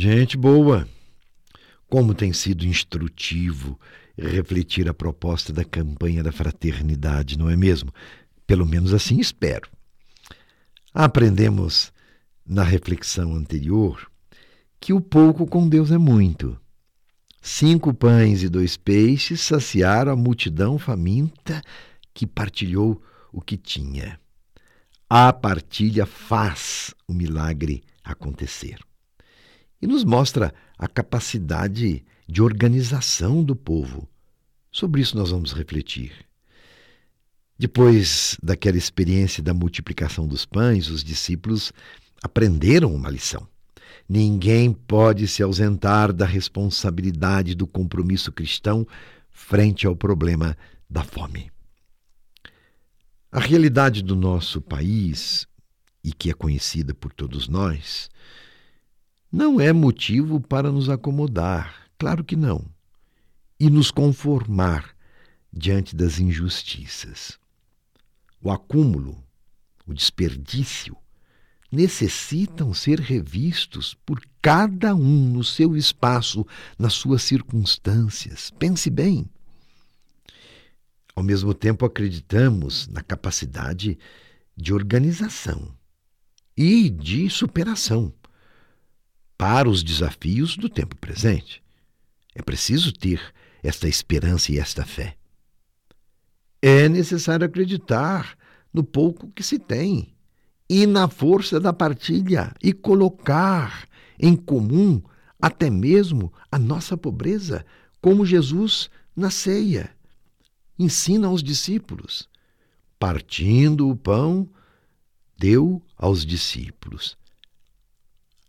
Gente boa, como tem sido instrutivo refletir a proposta da campanha da fraternidade, não é mesmo? Pelo menos assim espero. Aprendemos na reflexão anterior que o pouco com Deus é muito. Cinco pães e dois peixes saciaram a multidão faminta que partilhou o que tinha. A partilha faz o milagre acontecer. E nos mostra a capacidade de organização do povo. Sobre isso nós vamos refletir. Depois daquela experiência da multiplicação dos pães, os discípulos aprenderam uma lição. Ninguém pode se ausentar da responsabilidade do compromisso cristão frente ao problema da fome. A realidade do nosso país, e que é conhecida por todos nós, não é motivo para nos acomodar, claro que não, e nos conformar diante das injustiças. O acúmulo, o desperdício, necessitam ser revistos por cada um no seu espaço, nas suas circunstâncias. Pense bem. Ao mesmo tempo, acreditamos na capacidade de organização e de superação para os desafios do tempo presente. É preciso ter esta esperança e esta fé. É necessário acreditar no pouco que se tem e na força da partilha e colocar em comum até mesmo a nossa pobreza, como Jesus na ceia ensina aos discípulos. Partindo o pão, deu aos discípulos.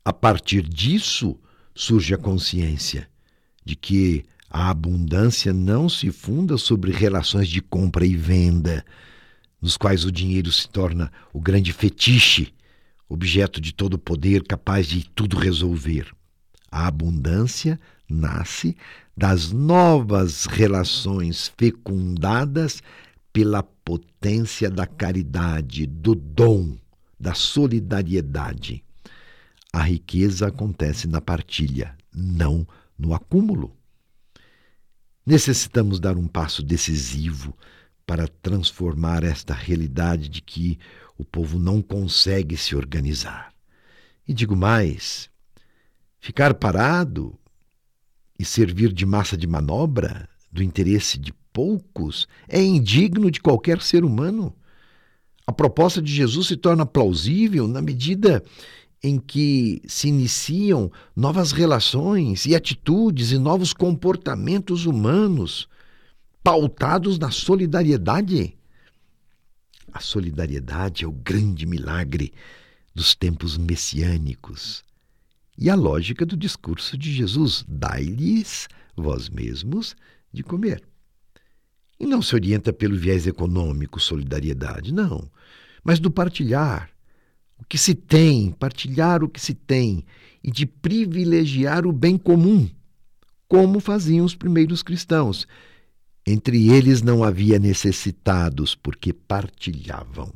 A partir disso surge a consciência de que a abundância não se funda sobre relações de compra e venda, nos quais o dinheiro se torna o grande fetiche, objeto de todo poder capaz de tudo resolver. A abundância nasce das novas relações fecundadas pela potência da caridade, do dom, da solidariedade. A riqueza acontece na partilha, não no acúmulo. Necessitamos dar um passo decisivo para transformar esta realidade de que o povo não consegue se organizar. E digo mais: ficar parado e servir de massa de manobra do interesse de poucos é indigno de qualquer ser humano. A proposta de Jesus se torna plausível na medida em que se iniciam novas relações e atitudes e novos comportamentos humanos pautados na solidariedade. A solidariedade é o grande milagre dos tempos messiânicos. E a lógica do discurso de Jesus: dai-lhes vós mesmos de comer. E não se orienta pelo viés econômico, solidariedade, não, mas do partilhar. O que se tem, partilhar o que se tem e de privilegiar o bem comum, como faziam os primeiros cristãos, entre eles não havia necessitados, porque partilhavam.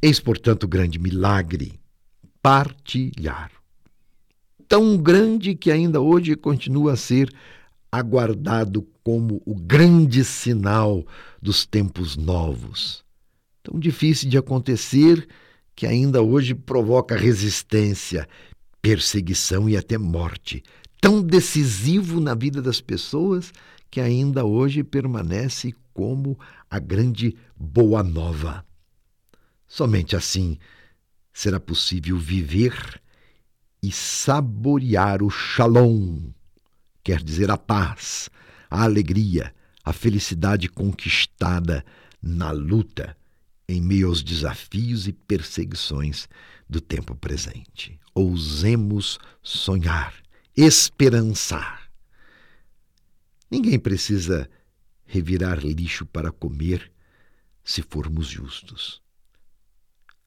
Eis, portanto, o grande milagre: partilhar. Tão grande que ainda hoje continua a ser aguardado como o grande sinal dos tempos novos. Tão difícil de acontecer que ainda hoje provoca resistência, perseguição e até morte. Tão decisivo na vida das pessoas que ainda hoje permanece como a grande boa nova. Somente assim será possível viver e saborear o shalom, quer dizer a paz, a alegria, a felicidade conquistada na luta em meio aos desafios e perseguições do tempo presente. Ousemos sonhar, esperançar Ninguém precisa revirar lixo para comer se formos justos.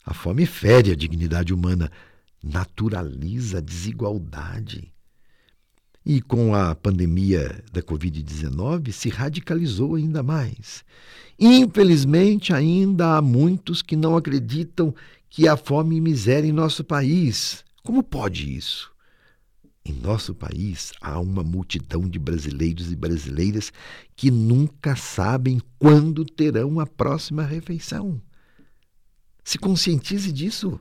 A fome fere a dignidade humana, naturaliza a desigualdade. E com a pandemia da Covid-19 se radicalizou ainda mais. Infelizmente, ainda há muitos que não acreditam que há fome e miséria em nosso país. Como pode isso? Em nosso país há uma multidão de brasileiros e brasileiras que nunca sabem quando terão a próxima refeição. Se conscientize disso.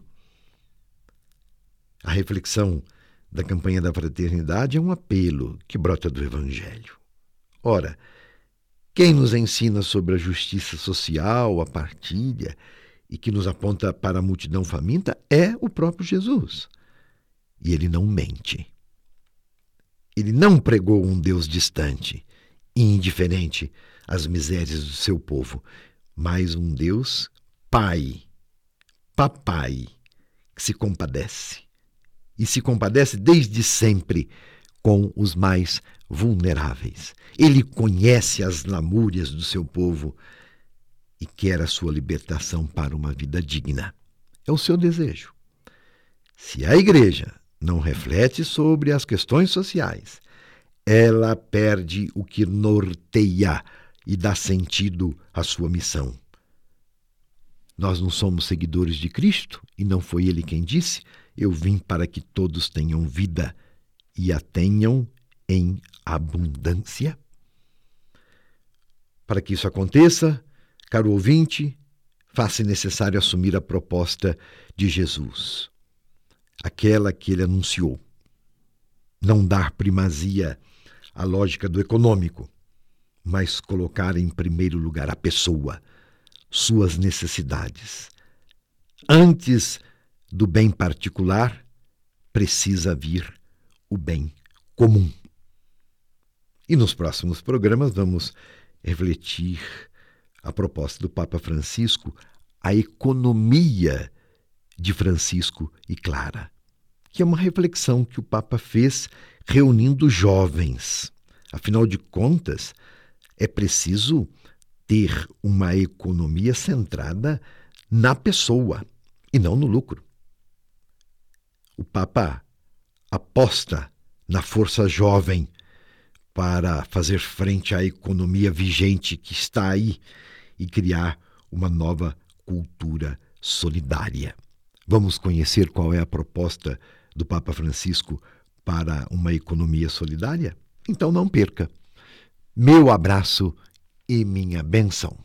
A reflexão da campanha da fraternidade é um apelo que brota do Evangelho. Ora, quem nos ensina sobre a justiça social, a partilha e que nos aponta para a multidão faminta é o próprio Jesus. E ele não mente. Ele não pregou um Deus distante e indiferente às misérias do seu povo, mas um Deus Pai, Papai, que se compadece. E se compadece desde sempre com os mais vulneráveis. Ele conhece as lamúrias do seu povo e quer a sua libertação para uma vida digna. É o seu desejo. Se a igreja não reflete sobre as questões sociais, ela perde o que norteia e dá sentido à sua missão. Nós não somos seguidores de Cristo e não foi ele quem disse: Eu vim para que todos tenham vida e a tenham em abundância? Para que isso aconteça, caro ouvinte, faça necessário assumir a proposta de Jesus aquela que ele anunciou. Não dar primazia à lógica do econômico, mas colocar em primeiro lugar a pessoa, suas necessidades. Antes do bem particular, precisa vir o bem comum. E nos próximos programas vamos refletir a proposta do Papa Francisco, a economia de Francisco e Clara, que é uma reflexão que o Papa fez reunindo jovens. Afinal de contas, é preciso ter uma economia centrada na pessoa e não no lucro. O Papa aposta na força jovem para fazer frente à economia vigente que está aí e criar uma nova cultura solidária. Vamos conhecer qual é a proposta do Papa Francisco para uma economia solidária? Então não perca. Meu abraço e minha benção.